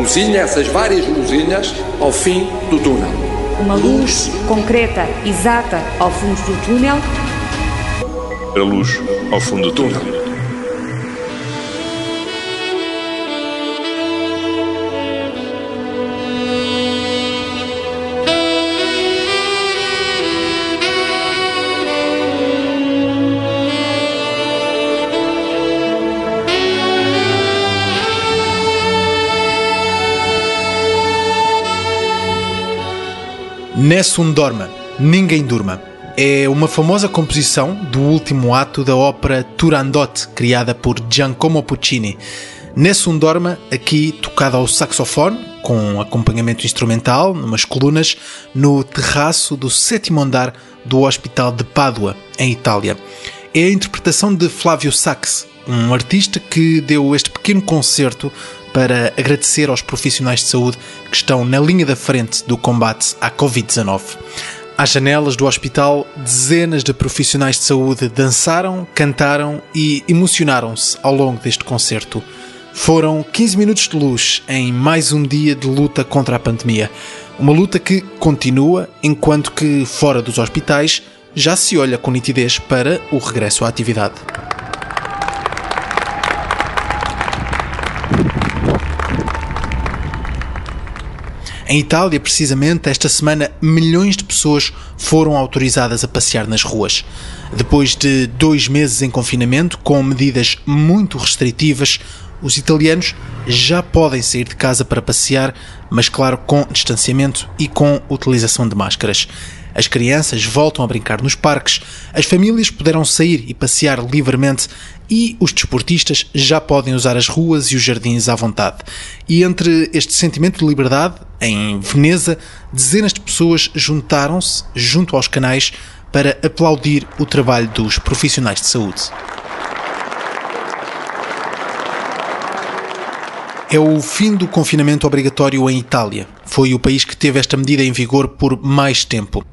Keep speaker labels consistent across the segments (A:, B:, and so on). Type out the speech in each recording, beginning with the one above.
A: luzinha, essas várias luzinhas, ao fim do túnel.
B: Uma luz concreta, exata, ao fundo do túnel.
C: A luz ao fundo do túnel.
D: Nessun dorma, ninguém durma. É uma famosa composição do último ato da ópera Turandot, criada por Giacomo Puccini. Nessun dorma, aqui tocada ao saxofone, com acompanhamento instrumental, numas colunas, no terraço do sétimo andar do Hospital de Pádua, em Itália. É a interpretação de Flávio Sax, um artista que deu este pequeno concerto para agradecer aos profissionais de saúde que estão na linha da frente do combate à Covid-19. Às janelas do hospital, dezenas de profissionais de saúde dançaram, cantaram e emocionaram-se ao longo deste concerto. Foram 15 minutos de luz em mais um dia de luta contra a pandemia. Uma luta que continua enquanto que, fora dos hospitais, já se olha com nitidez para o regresso à atividade. Em Itália, precisamente, esta semana, milhões de pessoas foram autorizadas a passear nas ruas. Depois de dois meses em confinamento, com medidas muito restritivas, os italianos já podem sair de casa para passear, mas claro, com distanciamento e com utilização de máscaras. As crianças voltam a brincar nos parques, as famílias puderam sair e passear livremente e os desportistas já podem usar as ruas e os jardins à vontade. E entre este sentimento de liberdade, em Veneza, dezenas de pessoas juntaram-se junto aos canais para aplaudir o trabalho dos profissionais de saúde. É o fim do confinamento obrigatório em Itália. Foi o país que teve esta medida em vigor por mais tempo.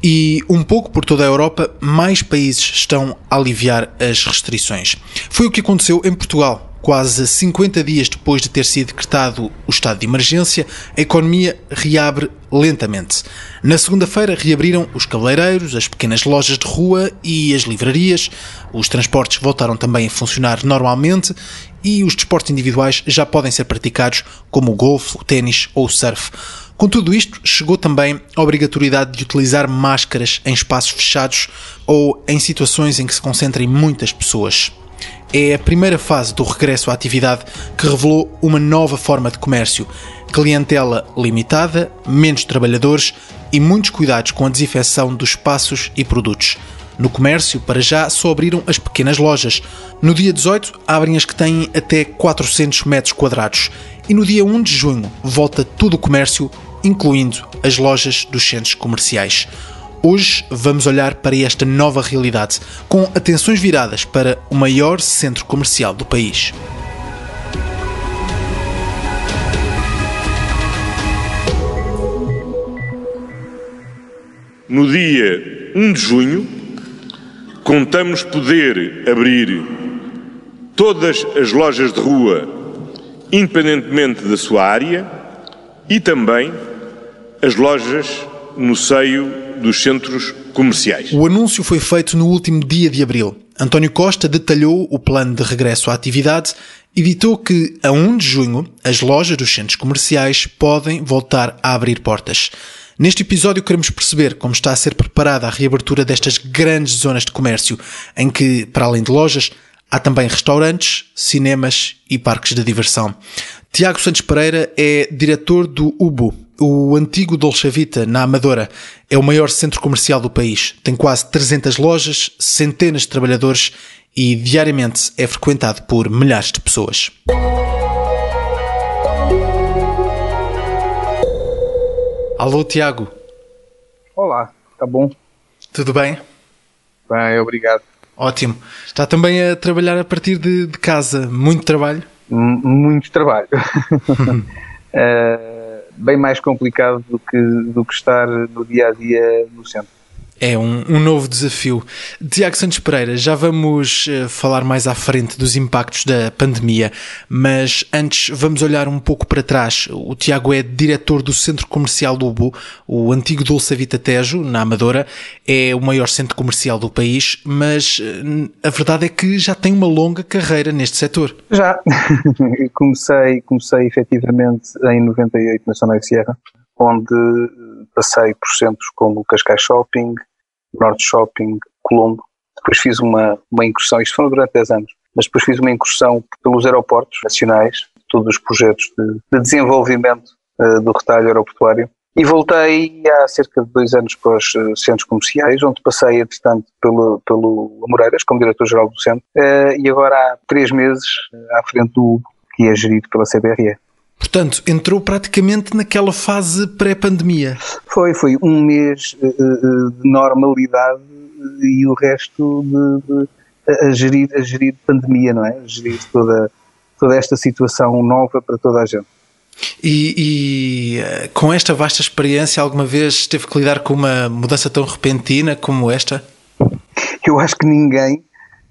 D: E um pouco por toda a Europa, mais países estão a aliviar as restrições. Foi o que aconteceu em Portugal. Quase 50 dias depois de ter sido decretado o estado de emergência, a economia reabre lentamente. Na segunda-feira reabriram os cabeleireiros, as pequenas lojas de rua e as livrarias. Os transportes voltaram também a funcionar normalmente e os desportos individuais já podem ser praticados, como o golfe, o ténis ou o surf. Com tudo isto, chegou também a obrigatoriedade de utilizar máscaras em espaços fechados ou em situações em que se concentrem muitas pessoas. É a primeira fase do regresso à atividade que revelou uma nova forma de comércio. Clientela limitada, menos trabalhadores e muitos cuidados com a desinfecção dos espaços e produtos. No comércio, para já, só abriram as pequenas lojas. No dia 18, abrem as que têm até 400 metros quadrados. E no dia 1 de junho, volta todo o comércio, incluindo as lojas dos centros comerciais. Hoje vamos olhar para esta nova realidade, com atenções viradas para o maior centro comercial do país.
C: No dia 1 de junho, contamos poder abrir todas as lojas de rua, independentemente da sua área, e também as lojas no seio dos centros comerciais.
D: O anúncio foi feito no último dia de abril. António Costa detalhou o plano de regresso à atividade e ditou que, a 1 de junho, as lojas dos centros comerciais podem voltar a abrir portas. Neste episódio queremos perceber como está a ser preparada a reabertura destas grandes zonas de comércio, em que, para além de lojas, há também restaurantes, cinemas e parques de diversão. Tiago Santos Pereira é diretor do UBO, o antigo Dolce Vita, na Amadora. É o maior centro comercial do país. Tem quase 300 lojas, centenas de trabalhadores e diariamente é frequentado por milhares de pessoas. Alô, Tiago.
E: Olá, tá bom?
D: Tudo bem?
E: Bem, obrigado.
D: Ótimo. Está também a trabalhar a partir de, de casa. Muito trabalho?
E: M muito trabalho. uh, bem mais complicado do que, do que estar no dia a dia no centro.
D: É um, um, novo desafio. Tiago Santos Pereira, já vamos uh, falar mais à frente dos impactos da pandemia, mas antes vamos olhar um pouco para trás. O Tiago é diretor do Centro Comercial Lubo, o antigo Dulce Vita Tejo, na Amadora. É o maior centro comercial do país, mas uh, a verdade é que já tem uma longa carreira neste setor.
E: Já. comecei, comecei efetivamente em 98 na Sona Sierra, onde passei por centros como Cascais Shopping, Norte Shopping, Colombo. Depois fiz uma, uma incursão, isto foi durante 10 anos, mas depois fiz uma incursão pelos aeroportos nacionais, todos os projetos de, de desenvolvimento uh, do retalho aeroportuário. E voltei há cerca de dois anos para os uh, centros comerciais, onde passei, entretanto, pelo, pelo Amoreiras, como diretor-geral do centro, uh, e agora há três meses à frente do que é gerido pela CBRE.
D: Portanto, entrou praticamente naquela fase pré-pandemia.
E: Foi, foi um mês uh, de normalidade e o resto de, de, a, gerir, a gerir pandemia, não é? A gerir toda, toda esta situação nova para toda a gente.
D: E, e, com esta vasta experiência, alguma vez teve que lidar com uma mudança tão repentina como esta?
E: Eu acho que ninguém.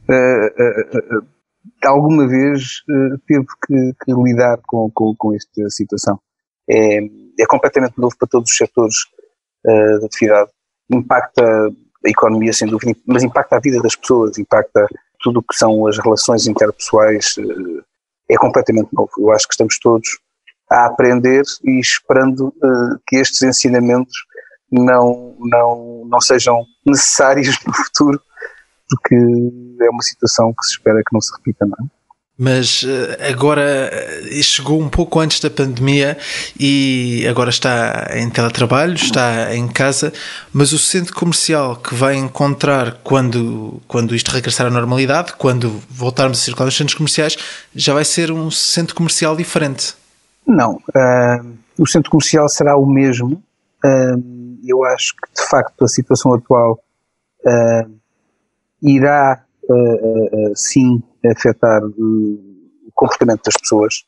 E: Uh, uh, alguma vez uh, teve que, que lidar com, com, com, esta situação. É, é, completamente novo para todos os setores uh, da atividade. Impacta a economia, sem dúvida, mas impacta a vida das pessoas, impacta tudo o que são as relações interpessoais. Uh, é completamente novo. Eu acho que estamos todos a aprender e esperando que estes ensinamentos não, não, não sejam necessários no futuro porque é uma situação que se espera que não se repita, não é?
D: Mas eh, agora eh, chegou um pouco antes da pandemia e agora está em teletrabalho, está em casa, mas o centro comercial que vai encontrar quando, quando isto regressar à normalidade, quando voltarmos a circular nos centros comerciais, já vai ser um centro comercial diferente.
E: Não, uh, o centro comercial será o mesmo. Uh, eu acho que de facto a situação atual uh, irá uh, uh, sim afetar o comportamento das pessoas,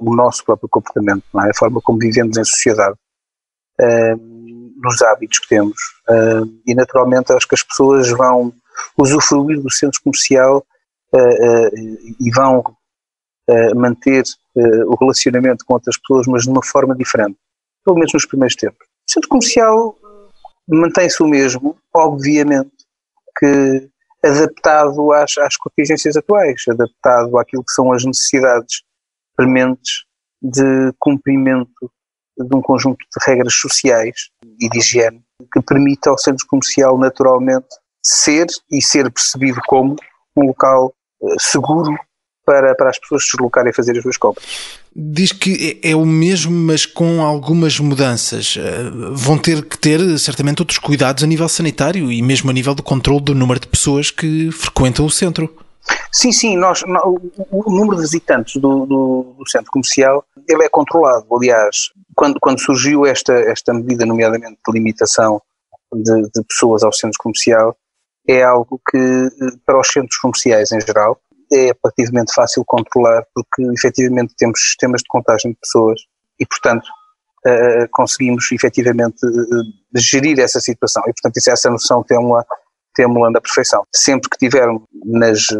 E: o nosso próprio comportamento, é? a forma como vivemos em sociedade, nos hábitos que temos. e naturalmente acho que as pessoas vão usufruir do centro comercial e vão manter o relacionamento com outras pessoas, mas de uma forma diferente, pelo menos nos primeiros tempos. O centro comercial mantém-se o mesmo, obviamente, que adaptado às, às contingências atuais, adaptado àquilo que são as necessidades prementes de cumprimento de um conjunto de regras sociais e de higiene que permita ao centro comercial naturalmente ser e ser percebido como um local eh, seguro para, para as pessoas se deslocarem a fazer as suas compras.
D: Diz que é, é o mesmo, mas com algumas mudanças. Eh, vão ter que ter, certamente, outros cuidados a nível sanitário e mesmo a nível do controle do número de pessoas que frequentam o centro.
E: Sim, sim, nós, o número de visitantes do, do, do, centro comercial ele é controlado. Aliás, quando, quando surgiu esta, esta medida, nomeadamente de limitação de, de pessoas ao centro comercial, é algo que, eh, para os centros comerciais em geral, é relativamente fácil controlar porque efetivamente temos sistemas de contagem de pessoas e, portanto, uh, conseguimos efetivamente uh, gerir essa situação. E, portanto, isso, essa noção temos-la temos na perfeição. Sempre que tivermos nas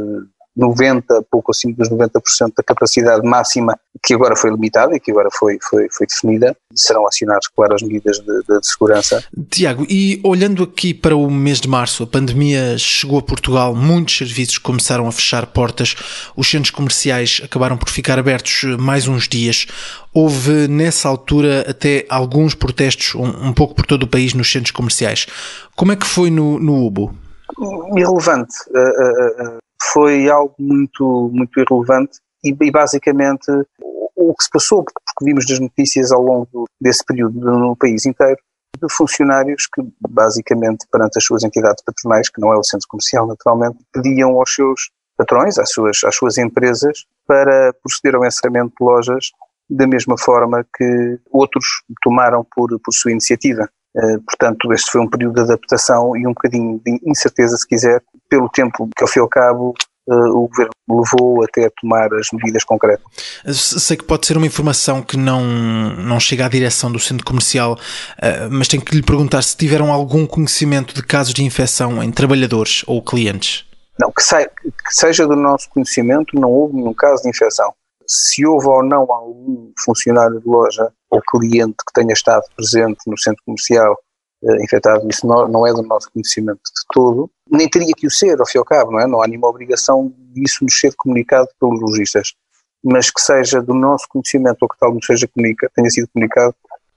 E: 90, pouco acima dos 90% da capacidade máxima, que agora foi limitada e que agora foi, foi, foi definida, serão acionadas, claro, as medidas de, de, de, segurança.
D: Tiago, e olhando aqui para o mês de março, a pandemia chegou a Portugal, muitos serviços começaram a fechar portas, os centros comerciais acabaram por ficar abertos mais uns dias. Houve nessa altura até alguns protestos, um, um pouco por todo o país, nos centros comerciais. Como é que foi no, no UBO?
E: Irrelevante. Uh, uh, uh foi algo muito, muito irrelevante e, e basicamente o, que se passou, porque, vimos das notícias ao longo desse período no país inteiro, de funcionários que, basicamente, perante as suas entidades patronais, que não é o centro comercial, naturalmente, pediam aos seus patrões, às suas, às suas empresas, para proceder ao encerramento de lojas da mesma forma que outros tomaram por, por sua iniciativa. Uh, portanto, este foi um período de adaptação e um bocadinho de incerteza, se quiser, pelo tempo que, ao fim e ao cabo, o governo levou até a tomar as medidas concretas.
D: Sei que pode ser uma informação que não, não chega à direção do centro comercial, mas tenho que lhe perguntar se tiveram algum conhecimento de casos de infecção em trabalhadores ou clientes.
E: Não, que, que seja do nosso conhecimento, não houve nenhum caso de infecção. Se houve ou não algum funcionário de loja ou cliente que tenha estado presente no centro comercial uh, infectado, isso não, não, é do nosso conhecimento de todo, nem teria que o ser, ao fim e ao cabo, não é? Não há nenhuma obrigação disso nos ser comunicado pelos lojistas. Mas que seja do nosso conhecimento ou que tal nos seja tenha sido comunicado,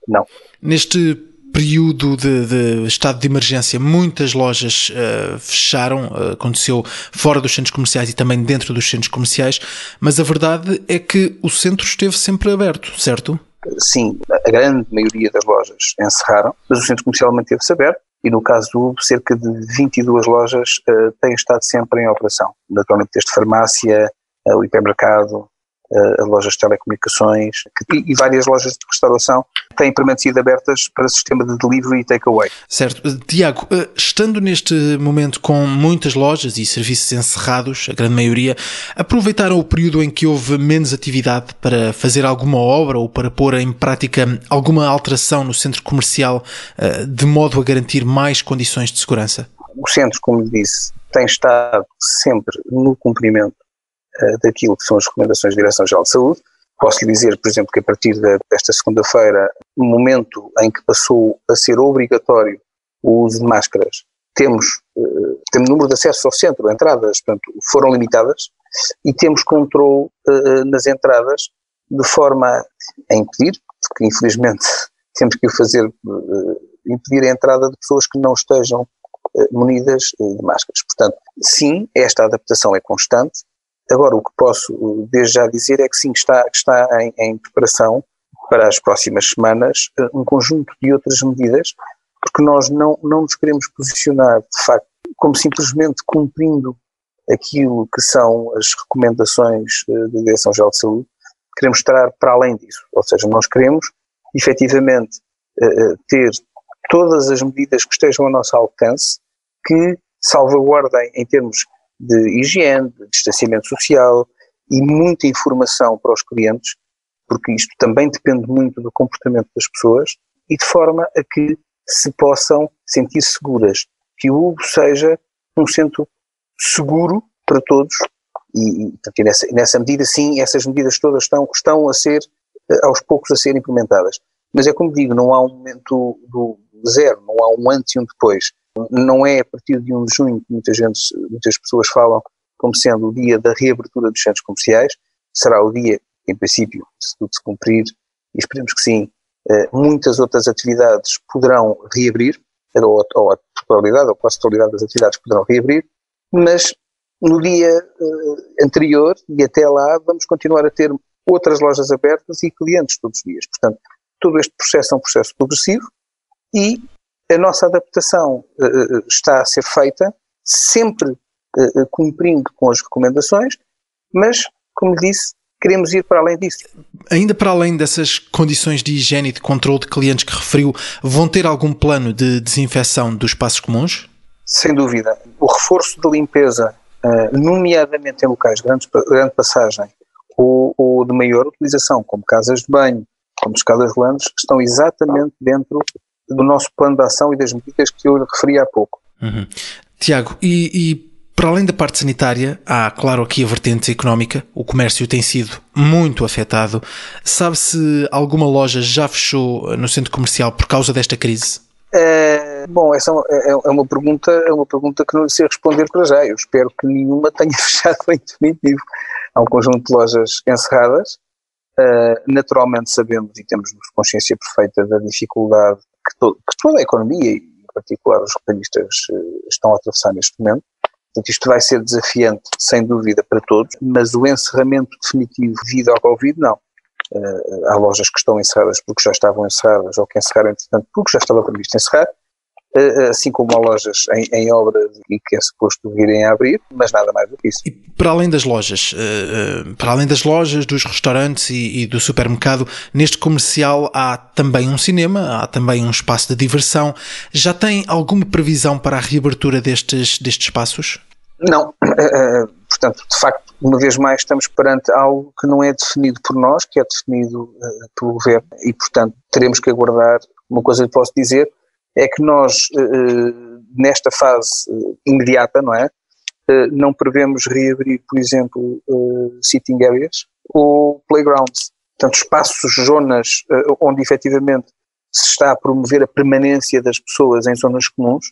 E: não.
D: Neste período de, de, estado de emergência, muitas lojas uh, fecharam, uh, aconteceu fora dos centros comerciais e também dentro dos centros comerciais, mas a verdade é que o centro esteve sempre aberto, certo?
E: Sim, a grande maioria das lojas encerraram, mas o centro comercial manteve-se aberto e no caso do Uber, cerca de 22 lojas uh, têm estado sempre em operação. Naturalmente, desde farmácia, o hipermercado, uh, lojas de telecomunicações e, e, várias lojas de restauração têm permanecido abertas para sistema de delivery e takeaway.
D: Certo. Eh, Tiago, eh, estando neste momento com muitas lojas e serviços encerrados, a grande maioria, aproveitaram o período em que houve menos atividade para fazer alguma obra ou para pôr em prática alguma alteração no centro comercial de modo a garantir mais condições de segurança?
E: O centro, como disse, tem estado sempre no cumprimento daquilo que são as recomendações da Direção-Geral de Saúde. Posso lhe dizer, por exemplo, que a partir desta segunda-feira, no momento em que passou a ser obrigatório o uso de máscaras, temos, uh, temos número de acessos ao centro, entradas, portanto, foram limitadas, e temos controle uh, nas entradas de forma a impedir, porque infelizmente temos que o fazer, impedir a entrada de pessoas que não estejam munidas de máscaras. Portanto, sim, esta adaptação é constante, Agora, o que posso desde já dizer é que sim, está, está em, em preparação para as próximas semanas eh, um conjunto de outras medidas, porque nós não, não nos queremos posicionar, de facto, como simplesmente cumprindo aquilo que são as recomendações eh, da Direção-Geral de Saúde, queremos estar para além disso. Ou seja, nós queremos, efetivamente, eh, ter todas as medidas que estejam ao nosso alcance que salvaguardem, em termos de higiene, de distanciamento social e muita informação para os clientes, porque isto também depende muito do comportamento das pessoas e de forma a que se possam sentir seguras, que o Hugo seja um centro seguro para todos e, e nessa, nessa, medida sim, essas medidas todas estão, estão a ser eh, aos poucos a ser implementadas. Mas é como digo, não há um momento do zero, não há um antes e um depois. Não é a partir de 1 de junho que muita gente, muitas pessoas falam como sendo o dia da reabertura dos centros comerciais, será o dia, em princípio, se tudo se cumprir, e esperemos que sim, eh, muitas outras atividades poderão reabrir, ou, ou a totalidade, ou quase a totalidade das atividades poderão reabrir, mas no dia uh, anterior e até lá vamos continuar a ter outras lojas abertas e clientes todos os dias. Portanto, todo este processo é um processo progressivo e a nossa adaptação uh, está a ser feita sempre uh, cumprindo com as recomendações, mas, como disse, queremos ir para além disso.
D: Ainda para além dessas condições de higiene e de controle de clientes que referiu, vão ter algum plano de desinfecção dos espaços comuns?
E: Sem dúvida. O reforço de limpeza, uh, nomeadamente em locais de grande, grande passagem ou, ou, de maior utilização, como casas de banho, como escadas rolantes, estão exatamente dentro do nosso plano de ação e das medidas que eu referi há pouco.
D: Uhum. Tiago, e, e para além da parte sanitária, há, claro, aqui a vertente económica. O comércio tem sido muito afetado. Sabe se alguma loja já fechou no centro comercial por causa desta crise?
E: É, bom, essa é, é, é uma pergunta, é uma pergunta que não sei responder para já. Eu espero que nenhuma tenha fechado em definitivo. Há um conjunto de lojas encerradas. Uh, naturalmente sabemos e temos consciência perfeita da dificuldade que, to, que toda a economia, e em particular os retalhistas, eh, estão a atravessar neste momento. Portanto, isto vai ser desafiante, sem dúvida, para todos, mas o encerramento definitivo devido ao Covid, não. Uh, há lojas que estão encerradas porque já estavam encerradas ou que encerraram, entretanto, porque já estava previsto encerrar. Eh, assim como há lojas em, em obra e que é suposto virem a abrir, mas nada mais do que isso.
D: E para além das lojas, eh, eh, para além das lojas, dos restaurantes e, e do supermercado, neste comercial há também um cinema, há também um espaço de diversão. Já tem alguma previsão para a reabertura destes, destes espaços?
E: Não, portanto, de facto, uma vez mais estamos perante algo que não é definido por nós, que é definido pelo governo e, portanto, teremos que aguardar. Uma coisa que posso dizer é que nós, nesta fase imediata, não é? Não prevemos reabrir, por exemplo, sitting areas ou playgrounds, portanto, espaços, zonas onde efetivamente se está a promover a permanência das pessoas em zonas comuns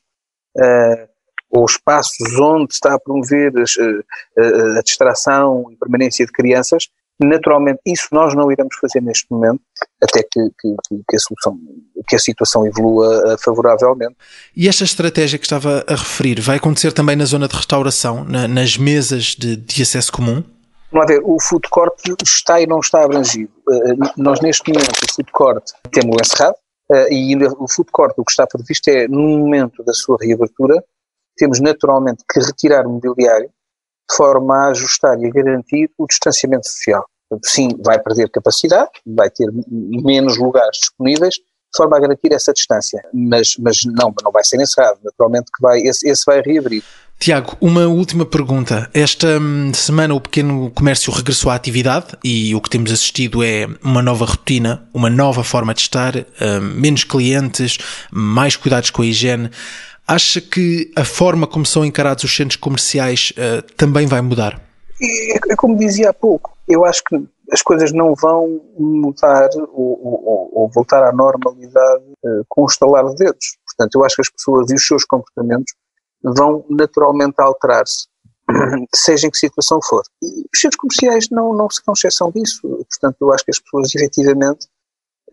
E: ou espaços onde está a promover eh, eh, a distração e permanência de crianças, naturalmente isso nós não iremos fazer neste momento, até que, que, que, a, solução, que a situação evolua eh, favoravelmente.
D: E esta estratégia que estava a referir vai acontecer também na zona de restauração, na, nas mesas de, de acesso comum?
E: Vamos ver, o food court está e não está abrangido. Nós neste momento o food court temos encerrado e o food court o que está previsto é no momento da sua reabertura temos naturalmente que retirar o mobiliário de forma a ajustar e a garantir o distanciamento social. Sim, vai perder capacidade, vai ter menos lugares disponíveis, de forma a garantir essa distância. Mas, mas não, não vai ser encerrado. Naturalmente que vai, esse, esse vai reabrir.
D: Tiago, uma última pergunta. Esta hum, semana o pequeno comércio regressou à atividade e o que temos assistido é uma nova rotina, uma nova forma de estar, hum, menos clientes, mais cuidados com a higiene. Acha que a forma como são encarados os centros comerciais uh, também vai mudar?
E: É, é, como dizia há pouco, eu acho que as coisas não vão mudar ou, ou, ou voltar à normalidade uh, com o estalar de dedos. Portanto, eu acho que as pessoas e os seus comportamentos vão naturalmente alterar-se, seja em que situação for. E os centros comerciais não, não serão exceção disso. Portanto, eu acho que as pessoas, efetivamente,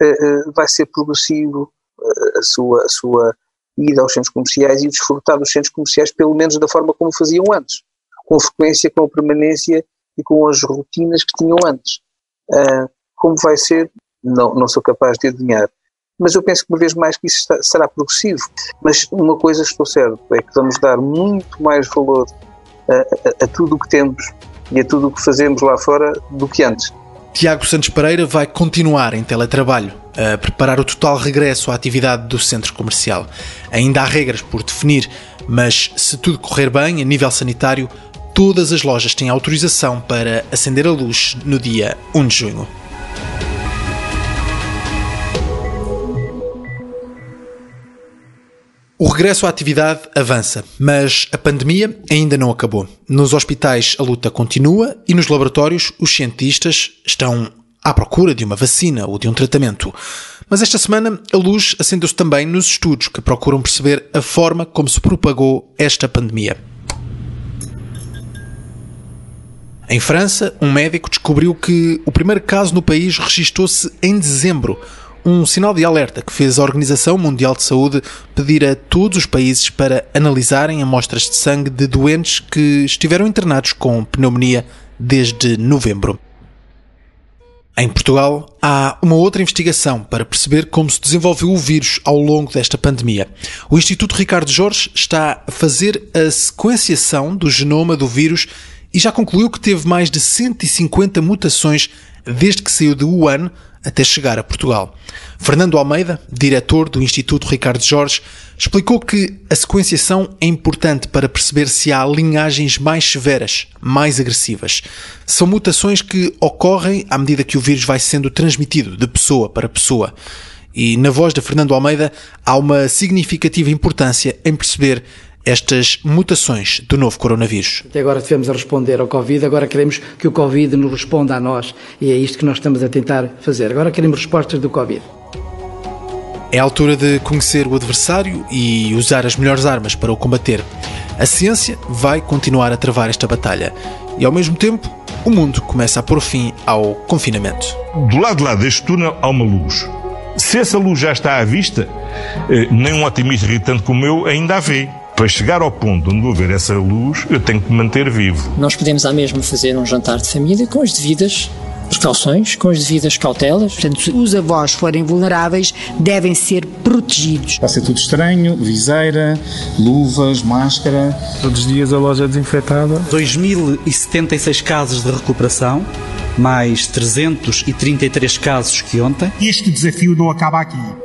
E: uh, vai ser progressivo a sua, a sua ir aos centros comerciais e desfrutar dos centros comerciais pelo menos da forma como faziam antes, com frequência, com permanência e com as rotinas que tinham antes. Uh, como vai ser, não, não sou capaz de adivinhar. Mas eu penso que uma vez mais que isso está, será progressivo. Mas uma coisa estou certo, é que vamos dar muito mais valor a, a, a tudo o que temos e a tudo o que fazemos lá fora do que antes.
D: Tiago Santos Pereira vai continuar em teletrabalho a preparar o total regresso à atividade do centro comercial. Ainda há regras por definir, mas se tudo correr bem a nível sanitário, todas as lojas têm autorização para acender a luz no dia 1 de junho. O regresso à atividade avança, mas a pandemia ainda não acabou. Nos hospitais a luta continua e nos laboratórios os cientistas estão à procura de uma vacina ou de um tratamento. Mas esta semana a luz acendeu-se também nos estudos que procuram perceber a forma como se propagou esta pandemia. Em França, um médico descobriu que o primeiro caso no país registrou-se em dezembro, um sinal de alerta que fez a Organização Mundial de Saúde pedir a todos os países para analisarem amostras de sangue de doentes que estiveram internados com pneumonia desde novembro. Em Portugal, há uma outra investigação para perceber como se desenvolveu o vírus ao longo desta pandemia. O Instituto Ricardo Jorge está a fazer a sequenciação do genoma do vírus e já concluiu que teve mais de 150 mutações desde que saiu de Wuhan até chegar a Portugal. Fernando Almeida, diretor do Instituto Ricardo Jorge, explicou que a sequenciação é importante para perceber se há linhagens mais severas, mais agressivas. São mutações que ocorrem à medida que o vírus vai sendo transmitido de pessoa para pessoa. E na voz de Fernando Almeida há uma significativa importância em perceber estas mutações do novo coronavírus.
F: Até agora tivemos a responder ao Covid, agora queremos que o Covid nos responda a nós e é isto que nós estamos a tentar fazer. Agora queremos respostas do Covid.
D: É a altura de conhecer o adversário e usar as melhores armas para o combater. A ciência vai continuar a travar esta batalha e, ao mesmo tempo, o mundo começa a pôr fim ao confinamento.
C: Do lado de lá deste túnel há uma luz. Se essa luz já está à vista, eh, nem um otimista irritante como eu ainda a vê para chegar ao ponto onde vou ver essa luz, eu tenho que me manter vivo.
G: Nós podemos à mesma fazer um jantar de família com as devidas precauções, com as devidas cautelas.
H: Portanto, se os avós forem vulneráveis, devem ser protegidos.
I: Vai ser tudo estranho, viseira, luvas, máscara.
J: Todos os dias a loja é desinfetada.
K: 2.076 casos de recuperação, mais 333 casos que ontem.
L: Este desafio não acaba aqui